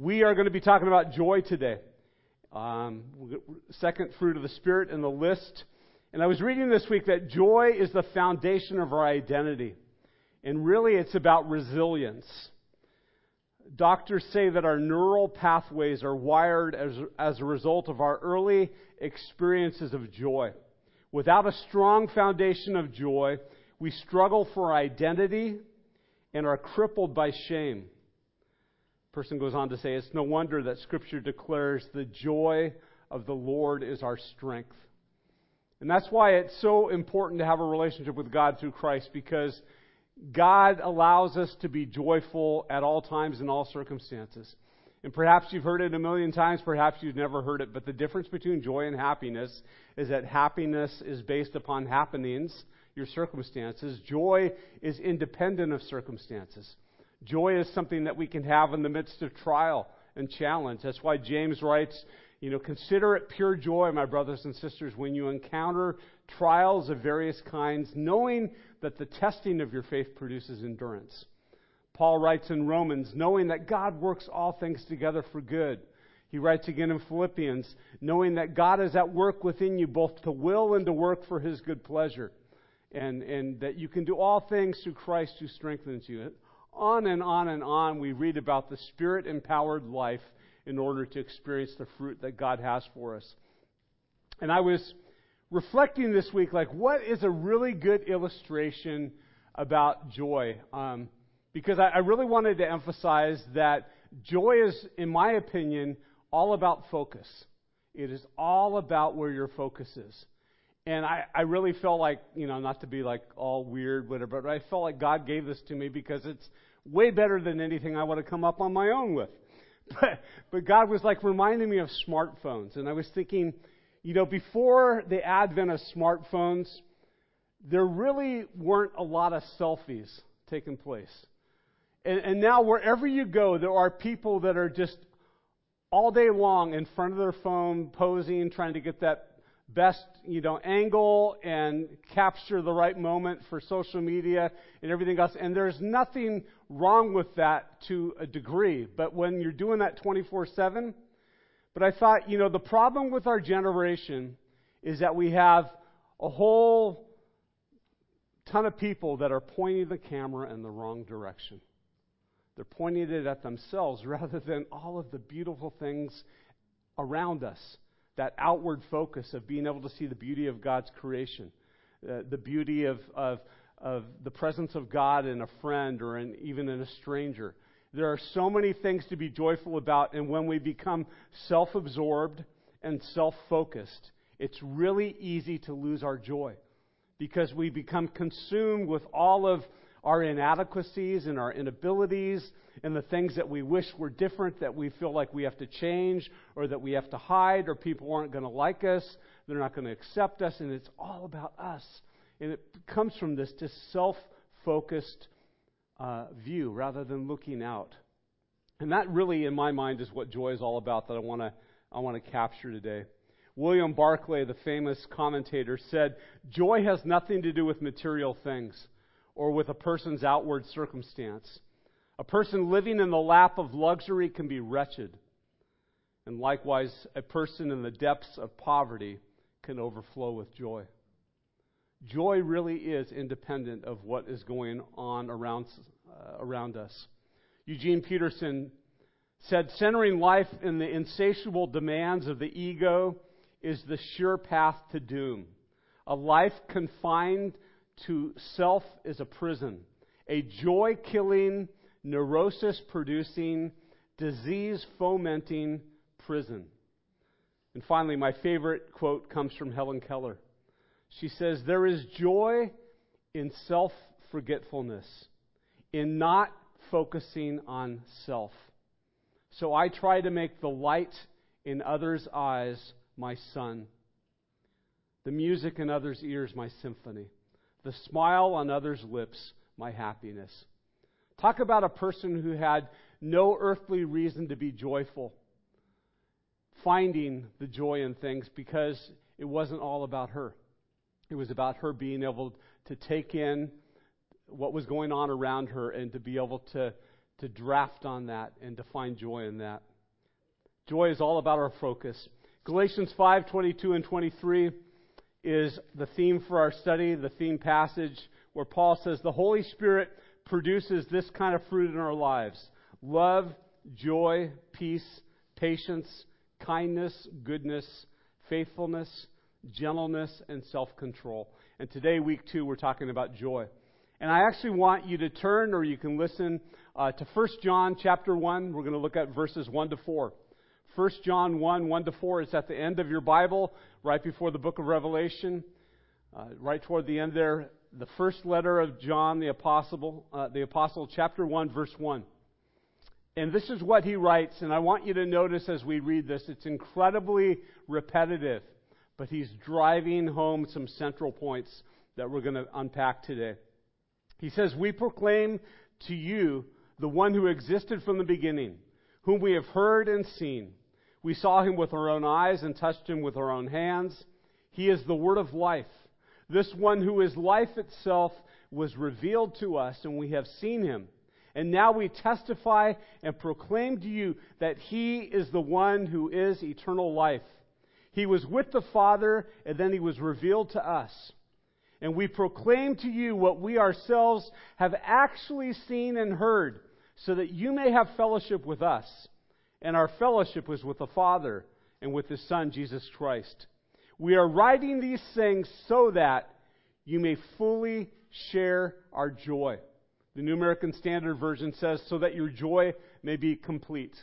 We are going to be talking about joy today. Um, second fruit of the Spirit in the list. And I was reading this week that joy is the foundation of our identity. And really, it's about resilience. Doctors say that our neural pathways are wired as, as a result of our early experiences of joy. Without a strong foundation of joy, we struggle for identity and are crippled by shame. Person goes on to say, It's no wonder that Scripture declares the joy of the Lord is our strength. And that's why it's so important to have a relationship with God through Christ because God allows us to be joyful at all times in all circumstances. And perhaps you've heard it a million times, perhaps you've never heard it, but the difference between joy and happiness is that happiness is based upon happenings, your circumstances. Joy is independent of circumstances. Joy is something that we can have in the midst of trial and challenge. That's why James writes, you know, consider it pure joy, my brothers and sisters, when you encounter trials of various kinds, knowing that the testing of your faith produces endurance. Paul writes in Romans, knowing that God works all things together for good. He writes again in Philippians, knowing that God is at work within you both to will and to work for his good pleasure. And, and that you can do all things through Christ who strengthens you. On and on and on, we read about the spirit empowered life in order to experience the fruit that God has for us. And I was reflecting this week, like, what is a really good illustration about joy? Um, because I, I really wanted to emphasize that joy is, in my opinion, all about focus. It is all about where your focus is. And I, I really felt like, you know, not to be like all weird, whatever, but I felt like God gave this to me because it's way better than anything I would have come up on my own with. But, but God was like reminding me of smartphones. And I was thinking, you know, before the advent of smartphones, there really weren't a lot of selfies taking place. And, and now, wherever you go, there are people that are just all day long in front of their phone, posing, trying to get that best, you know, angle and capture the right moment for social media and everything else. And there's nothing wrong with that to a degree. But when you're doing that 24 7, but I thought, you know, the problem with our generation is that we have a whole ton of people that are pointing the camera in the wrong direction. They're pointing it at themselves rather than all of the beautiful things around us that outward focus of being able to see the beauty of God's creation, uh, the beauty of, of, of the presence of God in a friend or in, even in a stranger. There are so many things to be joyful about, and when we become self absorbed and self focused, it's really easy to lose our joy because we become consumed with all of our inadequacies and our inabilities and the things that we wish were different that we feel like we have to change or that we have to hide or people aren't going to like us, they're not going to accept us, and it's all about us. And it comes from this just self focused uh, view rather than looking out. And that really, in my mind, is what joy is all about that I want to I want to capture today. William Barclay, the famous commentator, said, Joy has nothing to do with material things or with a person's outward circumstance. A person living in the lap of luxury can be wretched. And likewise, a person in the depths of poverty can overflow with joy. Joy really is independent of what is going on around, uh, around us. Eugene Peterson said, Centering life in the insatiable demands of the ego is the sure path to doom. A life confined to self is a prison, a joy killing, neurosis producing, disease fomenting prison. And finally, my favorite quote comes from Helen Keller. She says, There is joy in self forgetfulness, in not focusing on self. So I try to make the light in others' eyes my sun, the music in others' ears my symphony the smile on others' lips, my happiness. Talk about a person who had no earthly reason to be joyful, finding the joy in things because it wasn't all about her. It was about her being able to take in what was going on around her and to be able to, to draft on that and to find joy in that. Joy is all about our focus. Galatians 5 22 and 23 is the theme for our study, the theme passage, where Paul says the Holy Spirit produces this kind of fruit in our lives love, joy, peace, patience, kindness, goodness, faithfulness, gentleness, and self control. And today, week two, we're talking about joy. And I actually want you to turn, or you can listen uh, to 1 John chapter 1. We're going to look at verses 1 to 4. 1 John 1, 1 to 4 is at the end of your Bible, right before the book of Revelation. Uh, right toward the end there, the first letter of John the Apostle, uh, the Apostle, chapter 1, verse 1. And this is what he writes, and I want you to notice as we read this, it's incredibly repetitive, but he's driving home some central points that we're going to unpack today. He says, We proclaim to you the one who existed from the beginning, whom we have heard and seen. We saw him with our own eyes and touched him with our own hands. He is the word of life. This one who is life itself was revealed to us, and we have seen him. And now we testify and proclaim to you that he is the one who is eternal life. He was with the Father, and then he was revealed to us. And we proclaim to you what we ourselves have actually seen and heard, so that you may have fellowship with us. And our fellowship was with the Father and with His Son, Jesus Christ. We are writing these things so that you may fully share our joy. The New American Standard Version says, so that your joy may be complete.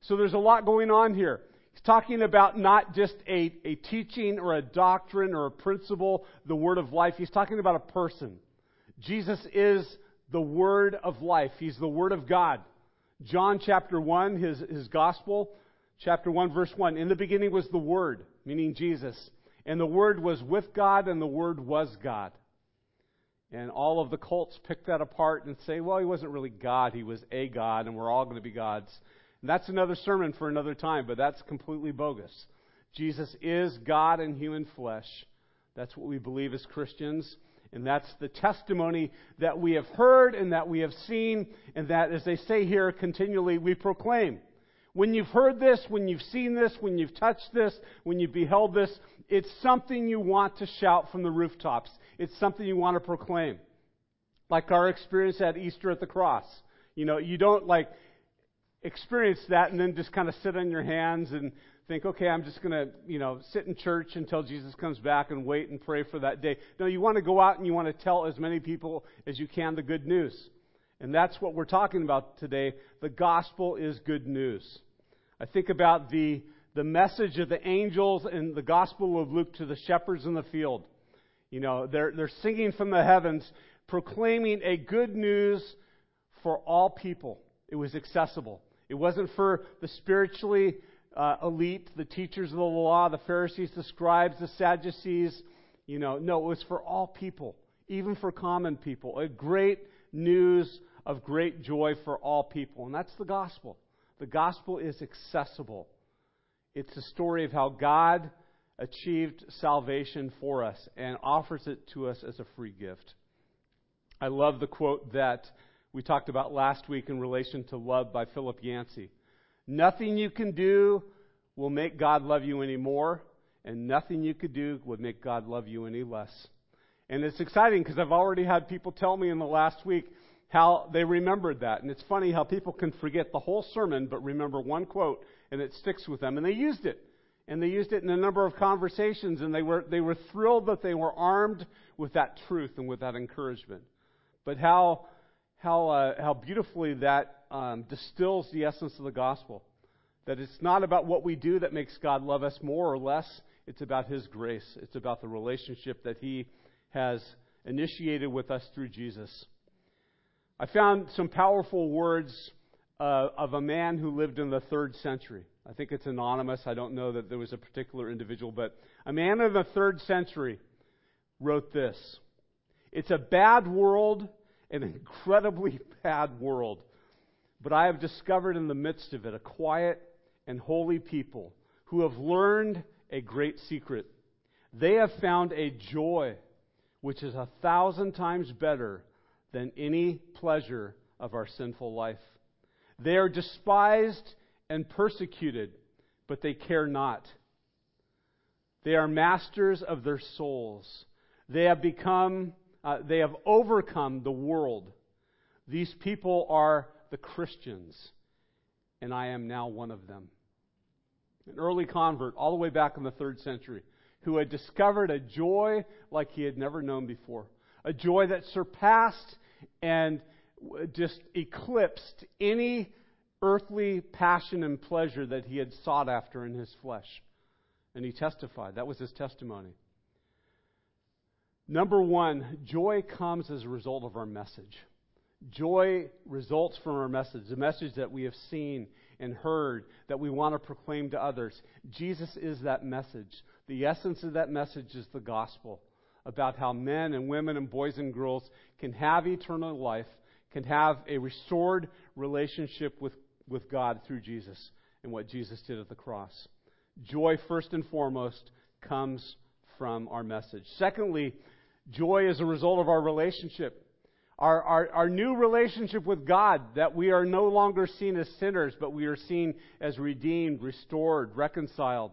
So there's a lot going on here. He's talking about not just a, a teaching or a doctrine or a principle, the word of life. He's talking about a person. Jesus is the word of life. He's the word of God. John chapter 1, his, his gospel, chapter 1, verse 1. In the beginning was the Word, meaning Jesus. And the Word was with God, and the Word was God. And all of the cults pick that apart and say, well, he wasn't really God, he was a God, and we're all going to be gods. And that's another sermon for another time, but that's completely bogus. Jesus is God in human flesh. That's what we believe as Christians. And that's the testimony that we have heard and that we have seen, and that, as they say here, continually we proclaim. When you've heard this, when you've seen this, when you've touched this, when you've beheld this, it's something you want to shout from the rooftops. It's something you want to proclaim. Like our experience at Easter at the cross. You know, you don't like experience that and then just kind of sit on your hands and think, okay, I'm just going to, you know, sit in church until Jesus comes back and wait and pray for that day. No, you want to go out and you want to tell as many people as you can the good news. And that's what we're talking about today. The gospel is good news. I think about the, the message of the angels in the gospel of Luke to the shepherds in the field. You know, they're, they're singing from the heavens, proclaiming a good news for all people. It was accessible. It wasn't for the spiritually uh, elite, the teachers of the law, the Pharisees, the scribes, the Sadducees. You know, no, it was for all people, even for common people. A great news of great joy for all people. And that's the gospel. The gospel is accessible. It's a story of how God achieved salvation for us and offers it to us as a free gift. I love the quote that we talked about last week in relation to love by Philip Yancey. Nothing you can do will make God love you any more, and nothing you could do would make God love you any less. And it's exciting because I've already had people tell me in the last week how they remembered that. And it's funny how people can forget the whole sermon but remember one quote and it sticks with them. And they used it. And they used it in a number of conversations and they were, they were thrilled that they were armed with that truth and with that encouragement. But how, how, uh, how beautifully that um, distills the essence of the gospel. That it's not about what we do that makes God love us more or less. It's about His grace. It's about the relationship that He has initiated with us through Jesus. I found some powerful words uh, of a man who lived in the third century. I think it's anonymous. I don't know that there was a particular individual, but a man of the third century wrote this It's a bad world, an incredibly bad world. But I have discovered in the midst of it a quiet and holy people who have learned a great secret. They have found a joy which is a thousand times better than any pleasure of our sinful life. They are despised and persecuted, but they care not. They are masters of their souls. They have become, uh, they have overcome the world. These people are the Christians, and I am now one of them. An early convert, all the way back in the third century, who had discovered a joy like he had never known before. A joy that surpassed and just eclipsed any earthly passion and pleasure that he had sought after in his flesh. And he testified. That was his testimony. Number one, joy comes as a result of our message. Joy results from our message, the message that we have seen and heard that we want to proclaim to others. Jesus is that message. The essence of that message is the gospel about how men and women and boys and girls can have eternal life, can have a restored relationship with, with God through Jesus and what Jesus did at the cross. Joy, first and foremost, comes from our message. Secondly, joy is a result of our relationship. Our, our, our, new relationship with God, that we are no longer seen as sinners, but we are seen as redeemed, restored, reconciled.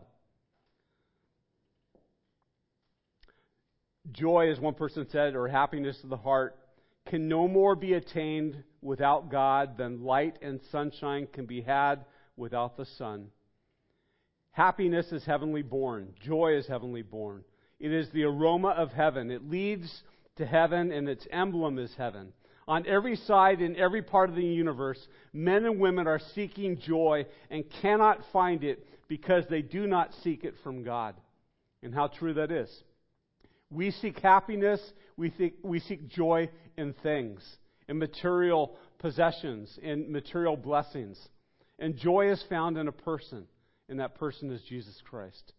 Joy, as one person said, or happiness of the heart, can no more be attained without God than light and sunshine can be had without the sun. Happiness is heavenly born. Joy is heavenly born. It is the aroma of heaven. It leads to heaven, and its emblem is heaven. On every side, in every part of the universe, men and women are seeking joy and cannot find it because they do not seek it from God. And how true that is. We seek happiness, we, think, we seek joy in things, in material possessions, in material blessings. And joy is found in a person, and that person is Jesus Christ.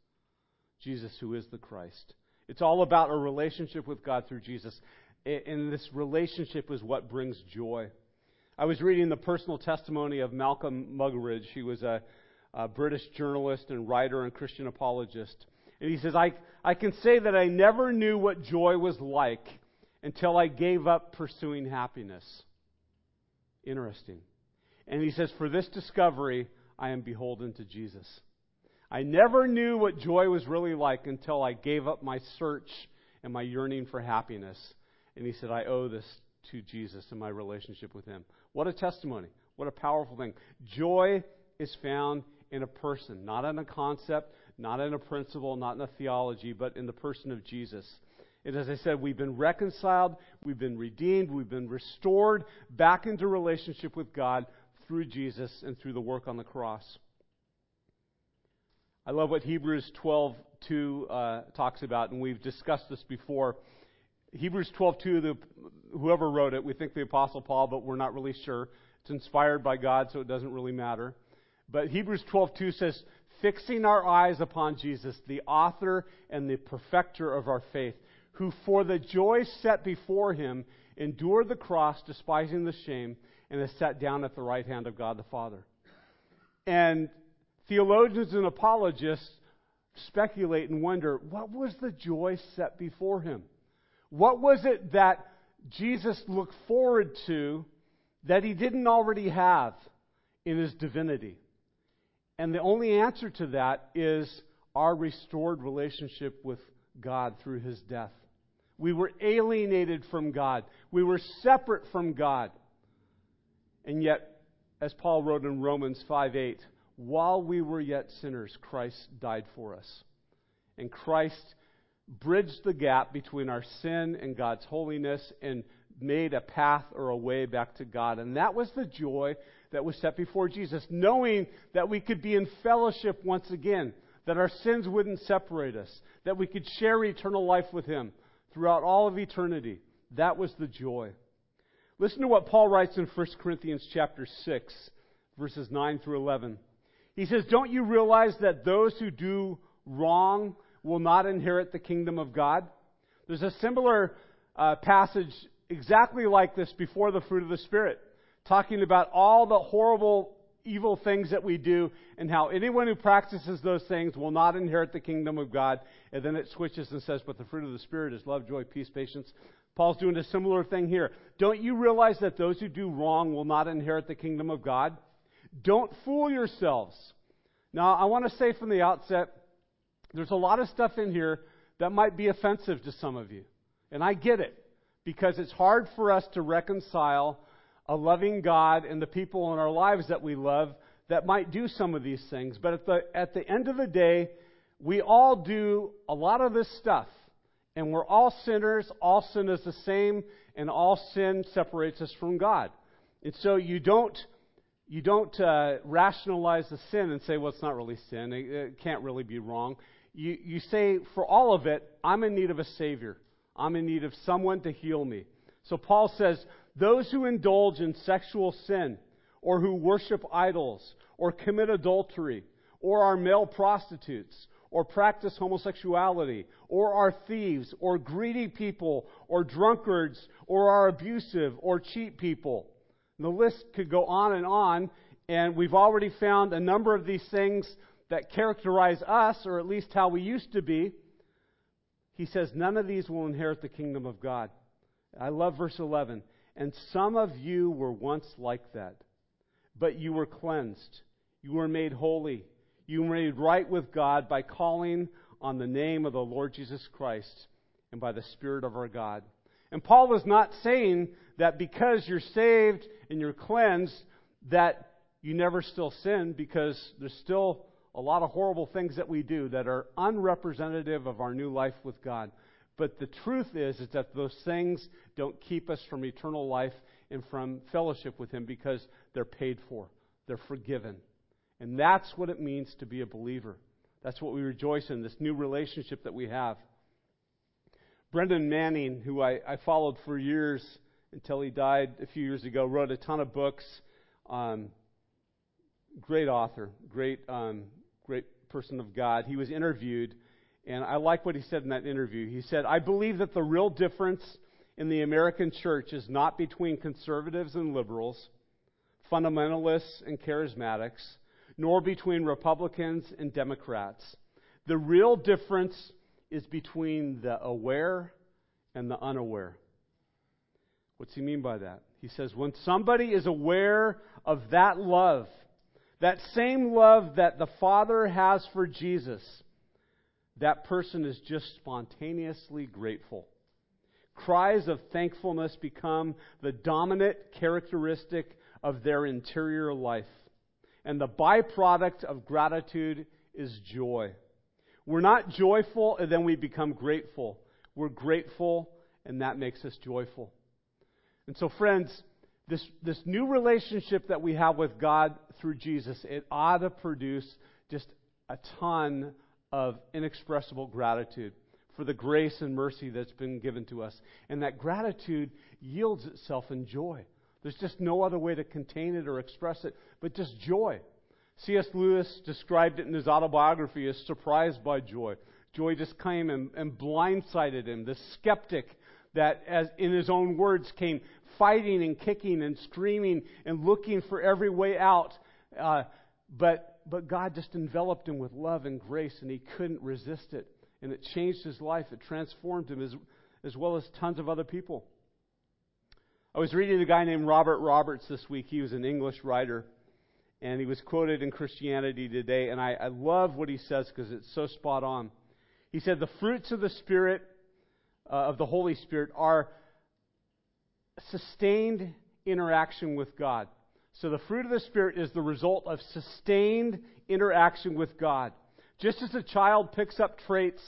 Jesus, who is the Christ. It's all about a relationship with God through Jesus. And this relationship is what brings joy. I was reading the personal testimony of Malcolm Muggeridge. He was a, a British journalist and writer and Christian apologist. And he says, I, I can say that I never knew what joy was like until I gave up pursuing happiness. Interesting. And he says, For this discovery, I am beholden to Jesus. I never knew what joy was really like until I gave up my search and my yearning for happiness. And he said, I owe this to Jesus and my relationship with him. What a testimony. What a powerful thing. Joy is found in a person, not in a concept, not in a principle, not in a theology, but in the person of Jesus. And as I said, we've been reconciled, we've been redeemed, we've been restored back into relationship with God through Jesus and through the work on the cross. I love what Hebrews 12:2 uh, talks about, and we've discussed this before. Hebrews 12:2, the, whoever wrote it, we think the Apostle Paul, but we're not really sure. It's inspired by God, so it doesn't really matter. But Hebrews 12:2 says, fixing our eyes upon Jesus, the author and the perfecter of our faith, who for the joy set before him endured the cross, despising the shame, and is sat down at the right hand of God the Father. And theologians and apologists speculate and wonder what was the joy set before him? What was it that Jesus looked forward to that he didn't already have in his divinity? And the only answer to that is our restored relationship with God through his death. We were alienated from God. We were separate from God. And yet, as Paul wrote in Romans 5 8, while we were yet sinners, Christ died for us. And Christ bridged the gap between our sin and God's holiness and made a path or a way back to God. And that was the joy that was set before Jesus, knowing that we could be in fellowship once again, that our sins wouldn't separate us, that we could share eternal life with Him throughout all of eternity. That was the joy. Listen to what Paul writes in 1 Corinthians chapter 6, verses 9 through 11. He says, Don't you realize that those who do wrong will not inherit the kingdom of God? There's a similar uh, passage exactly like this before the fruit of the Spirit talking about all the horrible, evil things that we do and how anyone who practices those things will not inherit the kingdom of God. And then it switches and says, But the fruit of the Spirit is love, joy, peace, patience. Paul's doing a similar thing here. Don't you realize that those who do wrong will not inherit the kingdom of God? Don't fool yourselves. Now, I want to say from the outset, there's a lot of stuff in here that might be offensive to some of you. And I get it, because it's hard for us to reconcile a loving God and the people in our lives that we love that might do some of these things. But at the, at the end of the day, we all do a lot of this stuff. And we're all sinners. All sin is the same, and all sin separates us from God. And so you don't you don't uh, rationalize the sin and say, well, it's not really sin. It, it can't really be wrong. You, you say, for all of it, I'm in need of a Savior. I'm in need of someone to heal me. So Paul says, those who indulge in sexual sin, or who worship idols, or commit adultery, or are male prostitutes, or practice homosexuality, or are thieves, or greedy people, or drunkards, or are abusive, or cheat people the list could go on and on, and we've already found a number of these things that characterize us, or at least how we used to be. He says, None of these will inherit the kingdom of God. I love verse 11. And some of you were once like that, but you were cleansed. You were made holy. You were made right with God by calling on the name of the Lord Jesus Christ and by the Spirit of our God. And Paul is not saying that because you're saved and you're cleansed, that you never still sin, because there's still a lot of horrible things that we do that are unrepresentative of our new life with God. But the truth is, is that those things don't keep us from eternal life and from fellowship with Him because they're paid for. They're forgiven. And that's what it means to be a believer. That's what we rejoice in, this new relationship that we have. Brennan Manning, who I, I followed for years until he died a few years ago, wrote a ton of books. Um, great author, great, um, great person of God. He was interviewed, and I like what he said in that interview. He said, I believe that the real difference in the American church is not between conservatives and liberals, fundamentalists and charismatics, nor between Republicans and Democrats. The real difference is between the aware and the unaware. What's he mean by that? He says, when somebody is aware of that love, that same love that the Father has for Jesus, that person is just spontaneously grateful. Cries of thankfulness become the dominant characteristic of their interior life. And the byproduct of gratitude is joy. We're not joyful and then we become grateful. We're grateful and that makes us joyful. And so, friends, this, this new relationship that we have with God through Jesus, it ought to produce just a ton of inexpressible gratitude for the grace and mercy that's been given to us. And that gratitude yields itself in joy. There's just no other way to contain it or express it but just joy. C.S. Lewis described it in his autobiography as surprised by joy. Joy just came and, and blindsided him. The skeptic that, as in his own words, came fighting and kicking and screaming and looking for every way out. Uh, but, but God just enveloped him with love and grace, and he couldn't resist it. And it changed his life. It transformed him as, as well as tons of other people. I was reading a guy named Robert Roberts this week. He was an English writer and he was quoted in Christianity Today, and I, I love what he says because it's so spot on. He said, The fruits of the Spirit, uh, of the Holy Spirit, are sustained interaction with God. So the fruit of the Spirit is the result of sustained interaction with God. Just as a child picks up traits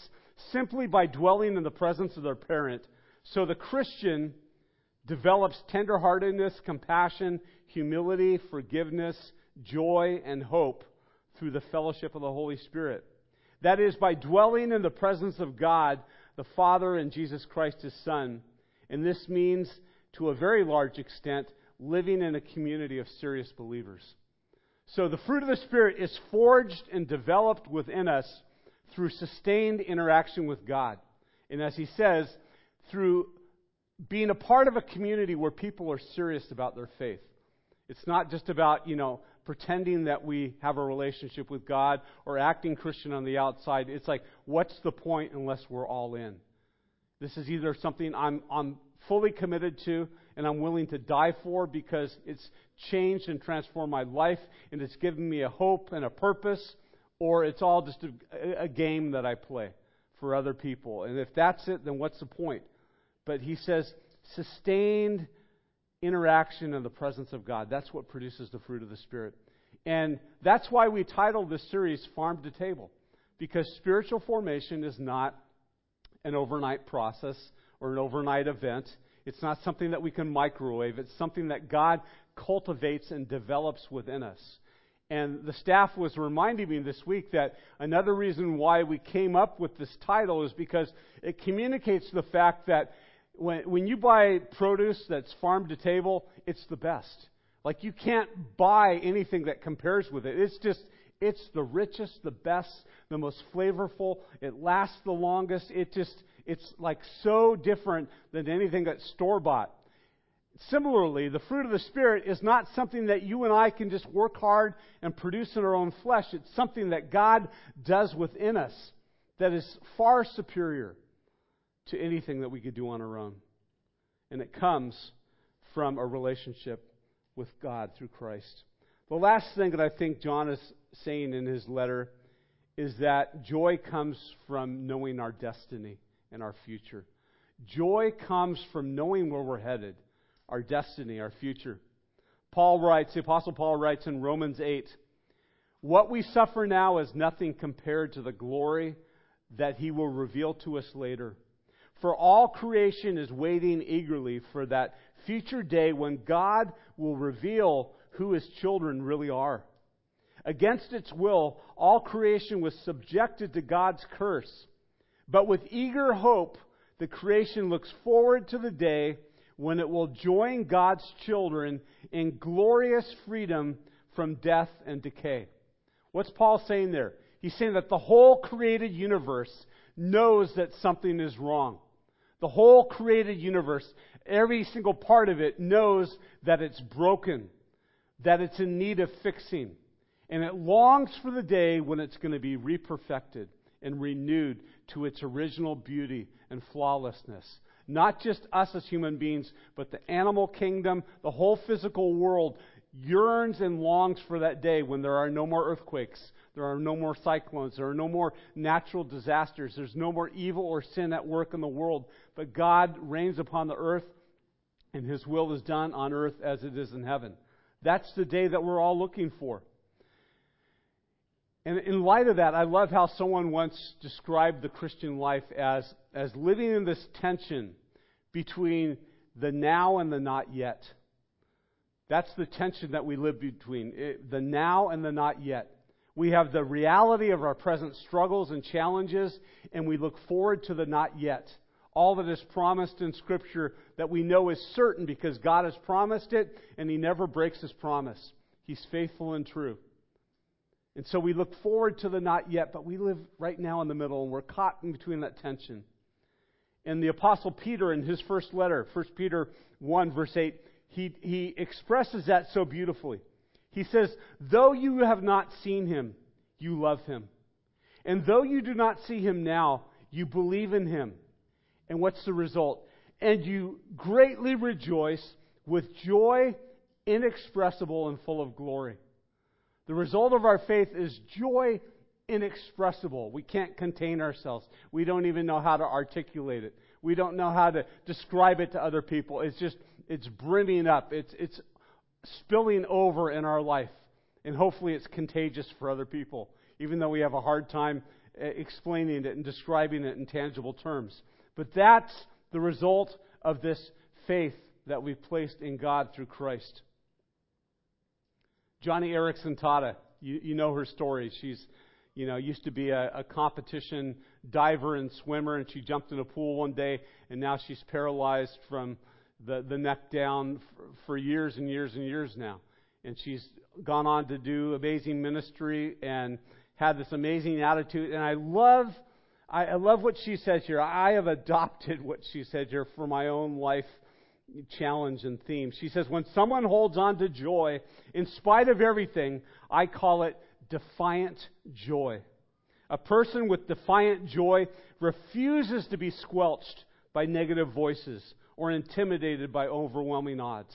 simply by dwelling in the presence of their parent, so the Christian develops tenderheartedness, compassion, humility, forgiveness, joy, and hope through the fellowship of the Holy Spirit. That is, by dwelling in the presence of God, the Father, and Jesus Christ, His Son. And this means, to a very large extent, living in a community of serious believers. So the fruit of the Spirit is forged and developed within us through sustained interaction with God. And as he says, through being a part of a community where people are serious about their faith. It's not just about, you know, pretending that we have a relationship with God or acting Christian on the outside. It's like, what's the point unless we're all in? This is either something I'm, I'm fully committed to and I'm willing to die for because it's changed and transformed my life and it's given me a hope and a purpose, or it's all just a, a game that I play for other people. And if that's it, then what's the point? But he says, sustained interaction in the presence of God. That's what produces the fruit of the Spirit. And that's why we titled this series Farm to Table. Because spiritual formation is not an overnight process or an overnight event. It's not something that we can microwave. It's something that God cultivates and develops within us. And the staff was reminding me this week that another reason why we came up with this title is because it communicates the fact that when, when you buy produce that's farm to table, it's the best. Like you can't buy anything that compares with it. It's just, it's the richest, the best, the most flavorful. It lasts the longest. It just, it's like so different than anything that's store bought. Similarly, the fruit of the Spirit is not something that you and I can just work hard and produce in our own flesh. It's something that God does within us that is far superior to anything that we could do on our own. And it comes from a relationship with God through Christ. The last thing that I think John is saying in his letter is that joy comes from knowing our destiny and our future. Joy comes from knowing where we're headed, our destiny, our future. Paul writes, the Apostle Paul writes in Romans 8, What we suffer now is nothing compared to the glory that he will reveal to us later. For all creation is waiting eagerly for that future day when God will reveal who his children really are. Against its will, all creation was subjected to God's curse. But with eager hope, the creation looks forward to the day when it will join God's children in glorious freedom from death and decay. What's Paul saying there? He's saying that the whole created universe knows that something is wrong. The whole created universe, every single part of it knows that it's broken, that it's in need of fixing. And it longs for the day when it's going to be reperfected and renewed to its original beauty and flawlessness. Not just us as human beings, but the animal kingdom, the whole physical world yearns and longs for that day when there are no more earthquakes, there are no more cyclones. There are no more natural disasters. There's no more evil or sin at work in the world. But God reigns upon the earth, and His will is done on earth as it is in heaven. That's the day that we're all looking for. And in light of that, I love how someone once described the Christian life as, as living in this tension between the now and the not yet. That's the tension that we live between it, the now and the not yet. We have the reality of our present struggles and challenges, and we look forward to the not yet. All that is promised in Scripture that we know is certain because God has promised it, and He never breaks His promise. He's faithful and true. And so we look forward to the not yet, but we live right now in the middle, and we're caught in between that tension. And the Apostle Peter, in his first letter, 1 Peter 1, verse 8, he, he expresses that so beautifully. He says, Though you have not seen him, you love him. And though you do not see him now, you believe in him. And what's the result? And you greatly rejoice with joy inexpressible and full of glory. The result of our faith is joy inexpressible. We can't contain ourselves. We don't even know how to articulate it. We don't know how to describe it to other people. It's just, it's brimming up. It's, it's spilling over in our life. And hopefully it's contagious for other people, even though we have a hard time eh, explaining it and describing it in tangible terms. But that's the result of this faith that we've placed in God through Christ. Joni Eareckson Tada, you, you know her story. She's, you know, used to be a, a competition diver and swimmer, and she jumped in a pool one day, and now she's paralyzed from the, the neck down for, for years and years and years now. And she's gone on to do amazing ministry and had this amazing attitude. And I love, I, I love what she says here. I have adopted what she said here for my own life challenge and theme. She says, When someone holds on to joy, in spite of everything, I call it defiant joy. A person with defiant joy refuses to be squelched by negative voices or intimidated by overwhelming odds.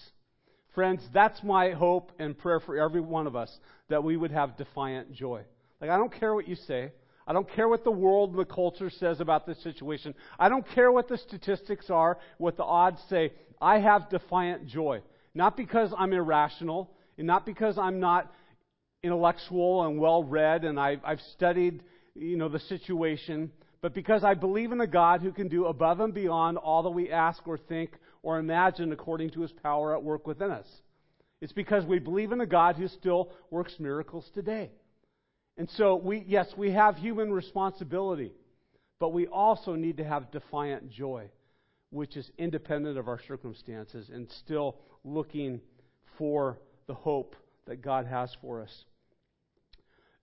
Friends, that's my hope and prayer for every one of us that we would have defiant joy. Like, I don't care what you say. I don't care what the world and the culture says about this situation. I don't care what the statistics are, what the odds say. I have defiant joy. Not because I'm irrational, and not because I'm not intellectual and well read and I've, I've studied you know, the situation, but because I believe in a God who can do above and beyond all that we ask or think or imagine according to his power at work within us. It's because we believe in a God who still works miracles today. And so we yes, we have human responsibility, but we also need to have defiant joy, which is independent of our circumstances and still looking for the hope that God has for us.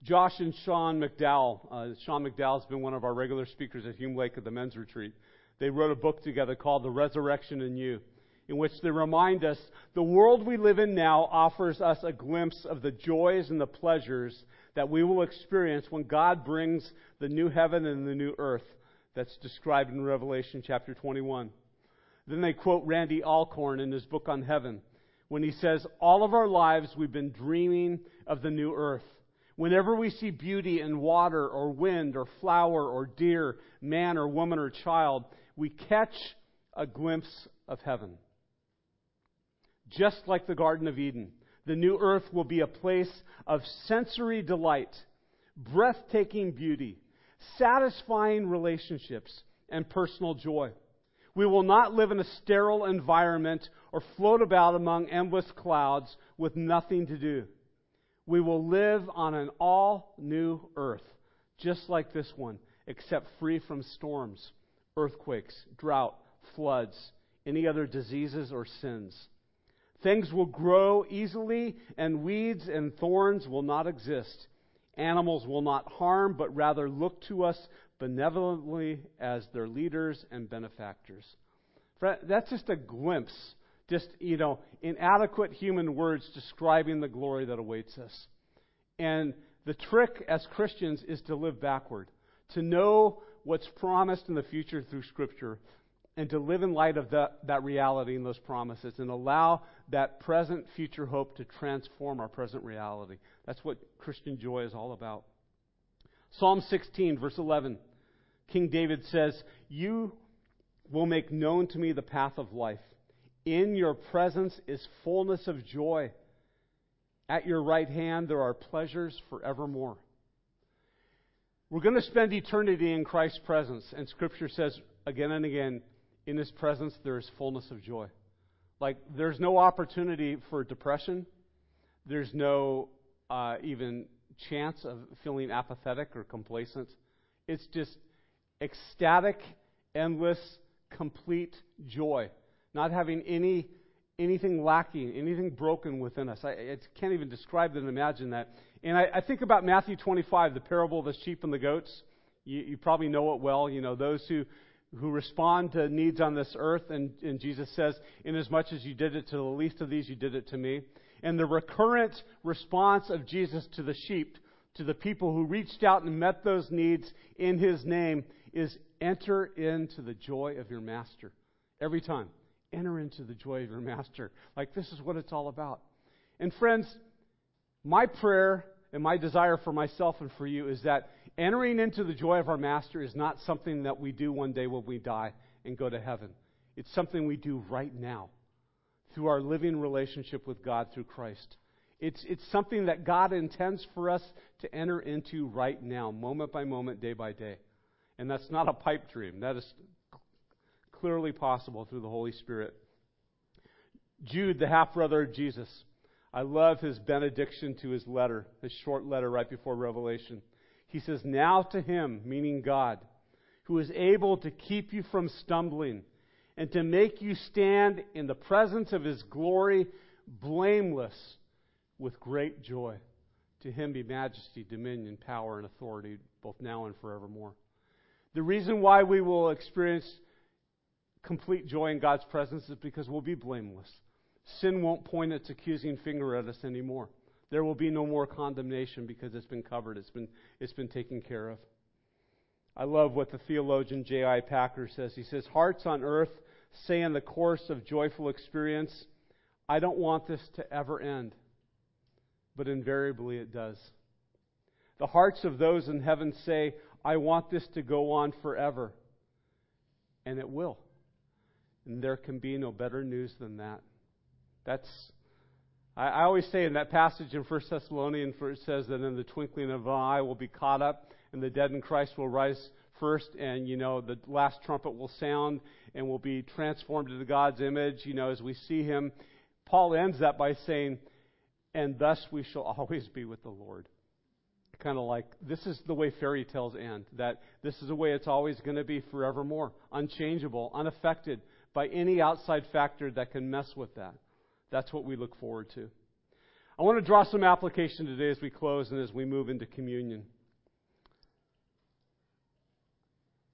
Josh and Sean McDowell. Uh, Sean McDowell has been one of our regular speakers at Hume Lake at the men's retreat. They wrote a book together called The Resurrection in You, in which they remind us the world we live in now offers us a glimpse of the joys and the pleasures that we will experience when God brings the new heaven and the new earth that's described in Revelation chapter 21. Then they quote Randy Alcorn in his book on heaven when he says, All of our lives we've been dreaming of the new earth. Whenever we see beauty in water or wind or flower or deer, man or woman or child, we catch a glimpse of heaven. Just like the Garden of Eden, the new earth will be a place of sensory delight, breathtaking beauty, satisfying relationships, and personal joy. We will not live in a sterile environment or float about among endless clouds with nothing to do. We will live on an all new earth, just like this one, except free from storms, earthquakes, drought, floods, any other diseases or sins. Things will grow easily, and weeds and thorns will not exist. Animals will not harm, but rather look to us benevolently as their leaders and benefactors. That's just a glimpse, just, you know, inadequate human words describing the glory that awaits us. And the trick as Christians is to live backward, to know what's promised in the future through Scripture, and to live in light of that, that reality and those promises, and allow that present future hope to transform our present reality. That's what Christian joy is all about. Psalm 16, verse 11. King David says, You will make known to me the path of life. In your presence is fullness of joy. At your right hand there are pleasures forevermore. We're going to spend eternity in Christ's presence, and Scripture says again and again, in His presence there is fullness of joy. Like, there's no opportunity for depression. There's no uh, even chance of feeling apathetic or complacent. It's just ecstatic, endless, complete joy, not having any anything lacking, anything broken within us. I, I can't even describe and imagine that. And I, I, think about Matthew 25, the parable of the sheep and the goats. You, you, probably know it well. You know, those who, who respond to needs on this earth, and, and Jesus says, Inasmuch as you did it to the least of these, you did it to me. And the recurrent response of Jesus to the sheep, to the people who reached out and met those needs in his name, is enter into the joy of your master. Every time. Enter into the joy of your master. Like this is what it's all about. And friends, my prayer and my desire for myself and for you is that entering into the joy of our master is not something that we do one day when we die and go to heaven. It's something we do right now through our living relationship with God through Christ. It's, it's something that God intends for us to enter into right now, moment by moment, day by day. And that's not a pipe dream. That is clearly possible through the Holy Spirit. Jude, the half brother of Jesus, I love his benediction to his letter, his short letter right before Revelation. He says, Now to him, meaning God, who is able to keep you from stumbling and to make you stand in the presence of his glory blameless with great joy. To him be majesty, dominion, power, and authority, both now and forevermore. The reason why we will experience complete joy in God's presence is because we'll be blameless. Sin won't point its accusing finger at us anymore. There will be no more condemnation because it's been covered, it's been, it's been taken care of. I love what the theologian J.I. Packer says. He says, Hearts on earth say in the course of joyful experience, I don't want this to ever end. But invariably it does. The hearts of those in heaven say, I want this to go on forever. And it will. And there can be no better news than that. That's, I, I always say in that passage in 1 Thessalonians where it says that in the twinkling of an eye we will be caught up and the dead in Christ will rise first and, you know, the last trumpet will sound and we'll be transformed into God's image, you know, as we see him. Paul ends that by saying, and thus we shall always be with the Lord kind of like this is the way fairy tales end that this is the way it's always going to be forevermore unchangeable unaffected by any outside factor that can mess with that. That's what we look forward to. I want to draw some application today as we close and as we move into communion.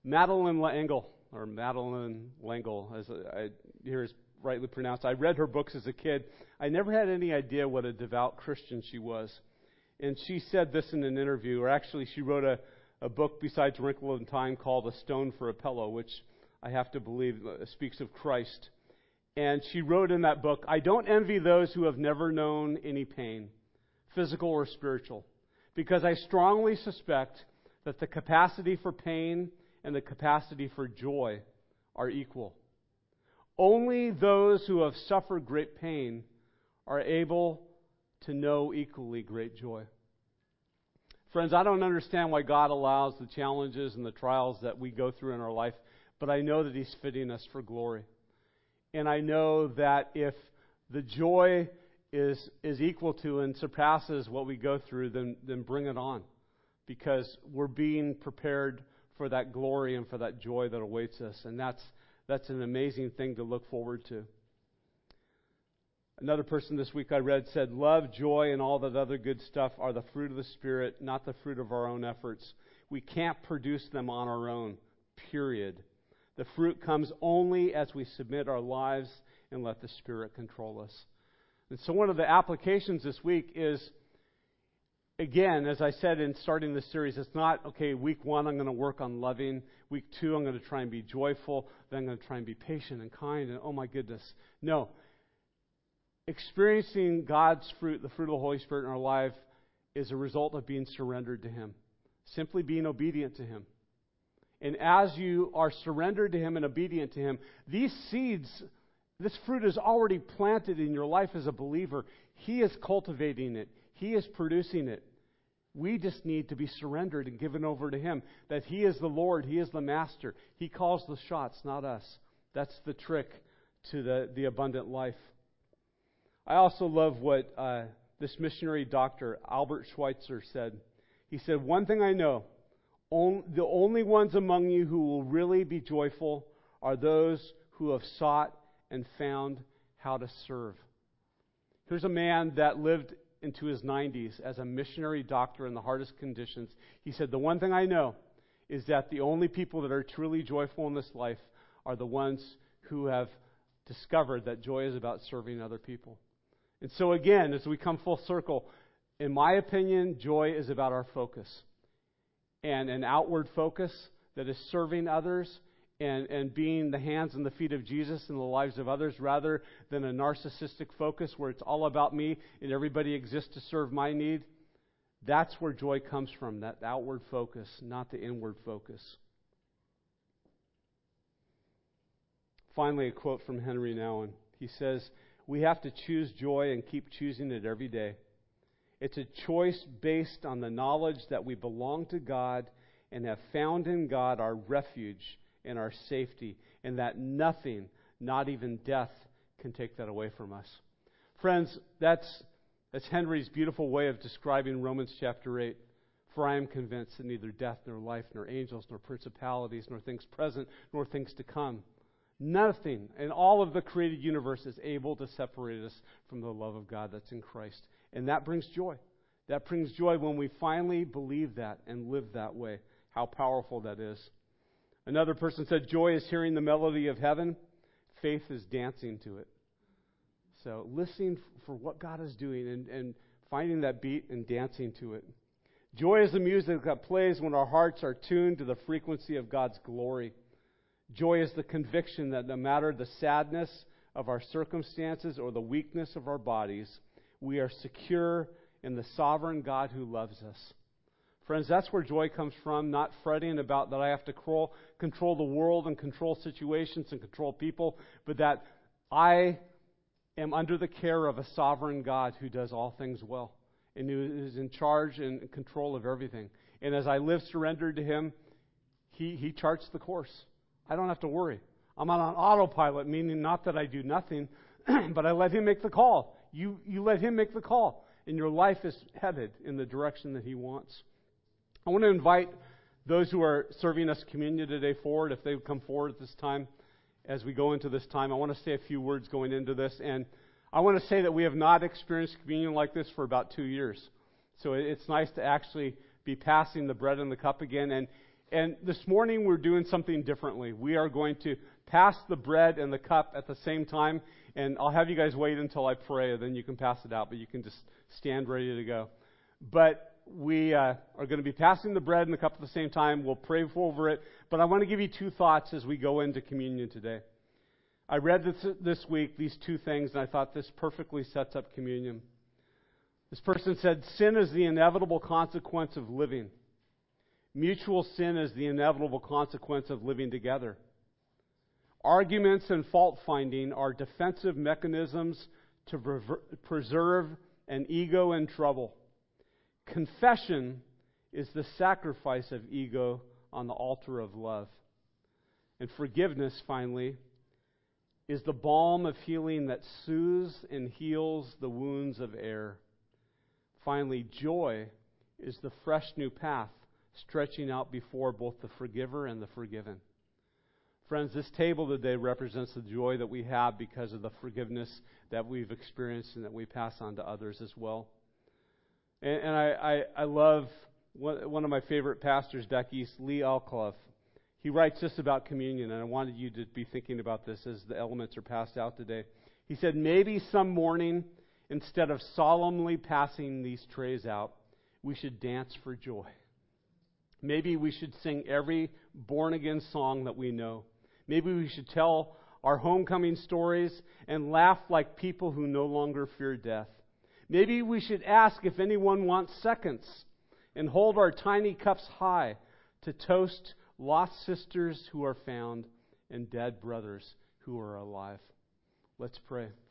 Madeleine L'Engle or Madeleine L'Engle as i hear is rightly pronounced. I read her books as a kid. I never had any idea what a devout christian she was. And she said this in an interview, or actually, she wrote a, a book besides Wrinkle in Time called A Stone for a Pillow, which I have to believe uh, speaks of Christ. And she wrote in that book, I don't envy those who have never known any pain, physical or spiritual, because I strongly suspect that the capacity for pain and the capacity for joy are equal. Only those who have suffered great pain are able to know equally great joy. Friends, I don't understand why God allows the challenges and the trials that we go through in our life, but I know that He's fitting us for glory. And I know that if the joy is, is equal to and surpasses what we go through, then, then bring it on. Because we're being prepared for that glory and for that joy that awaits us. And that's, that's an amazing thing to look forward to. Another person this week I read said, Love, joy, and all that other good stuff are the fruit of the Spirit, not the fruit of our own efforts. We can't produce them on our own, period. The fruit comes only as we submit our lives and let the Spirit control us. And so, one of the applications this week is again, as I said in starting this series, it's not, okay, week one, I'm going to work on loving. Week two, I'm going to try and be joyful. Then I'm going to try and be patient and kind. And oh my goodness. No experiencing God's fruit, the fruit of the Holy Spirit in our life, is a result of being surrendered to Him, simply being obedient to Him. And as you are surrendered to Him and obedient to Him, these seeds, this fruit is already planted in your life as a believer. He is cultivating it, He is producing it. We just need to be surrendered and given over to Him. That He is the Lord, He is the Master. He calls the shots, not us. That's the trick to the, the abundant life. I also love what uh, this missionary doctor, Albert Schweitzer, said. He said, One thing I know the only ones among you who will really be joyful are those who have sought and found how to serve. Here's a man that lived into his 90s as a missionary doctor in the hardest conditions. He said, The one thing I know is that the only people that are truly joyful in this life are the ones who have discovered that joy is about serving other people. And so, again, as we come full circle, in my opinion, joy is about our focus. And an outward focus that is serving others and, and being the hands and the feet of Jesus in the lives of others rather than a narcissistic focus where it's all about me and everybody exists to serve my need. That's where joy comes from, that outward focus, not the inward focus. Finally, a quote from Henri Nouwen. He says, we have to choose joy and keep choosing it every day. It's a choice based on the knowledge that we belong to God and have found in God our refuge and our safety, and that nothing, not even death, can take that away from us. Friends, that's, that's Henri's beautiful way of describing Romans chapter 8. For I am convinced that neither death, nor life, nor angels, nor principalities, nor things present, nor things to come Nothing in all of the created universe is able to separate us from the love of God that's in Christ. And that brings joy. That brings joy when we finally believe that and live that way. How powerful that is. Another person said, Joy is hearing the melody of heaven, faith is dancing to it. So, listening for what God is doing and, and finding that beat and dancing to it. Joy is the music that plays when our hearts are tuned to the frequency of God's glory. Joy is the conviction that no matter the sadness of our circumstances or the weakness of our bodies, we are secure in the sovereign God who loves us. Friends, that's where joy comes from, not fretting about that I have to control, control the world and control situations and control people, but that I am under the care of a sovereign God who does all things well and who is in charge and control of everything. And as I live surrendered to Him, He, he charts the course. I don't have to worry. I'm on autopilot, meaning not that I do nothing, but I let Him make the call. You, you let Him make the call, and your life is headed in the direction that He wants. I want to invite those who are serving us communion today forward, if they would come forward at this time as we go into this time. I want to say a few words going into this, and I want to say that we have not experienced communion like this for about two years. So it's nice to actually be passing the bread and the cup again. And, and this morning we're doing something differently. We are going to pass the bread and the cup at the same time, and I'll have you guys wait until I pray, then you can pass it out, but you can just stand ready to go. But we uh, are going to be passing the bread and the cup at the same time. We'll pray over it, but I want to give you two thoughts as we go into communion today. I read this, this week these two things, and I thought this perfectly sets up communion. This person said, Sin is the inevitable consequence of living. Mutual sin is the inevitable consequence of living together. Arguments and fault finding are defensive mechanisms to preserve an ego in trouble. Confession is the sacrifice of ego on the altar of love. And forgiveness, finally, is the balm of healing that soothes and heals the wounds of error. Finally, joy is the fresh new path stretching out before both the forgiver and the forgiven. Friends, this table today represents the joy that we have because of the forgiveness that we've experienced and that we pass on to others as well. And, and I, I, I, love one, of my favorite pastors back east, Lee Alcliffe. He writes this about communion, and I wanted you to be thinking about this as the elements are passed out today. He said, Maybe some morning, instead of solemnly passing these trays out, we should dance for joy. Maybe we should sing every born again song that we know. Maybe we should tell our homecoming stories and laugh like people who no longer fear death. Maybe we should ask if anyone wants seconds and hold our tiny cups high to toast lost sisters who are found and dead brothers who are alive. Let's pray.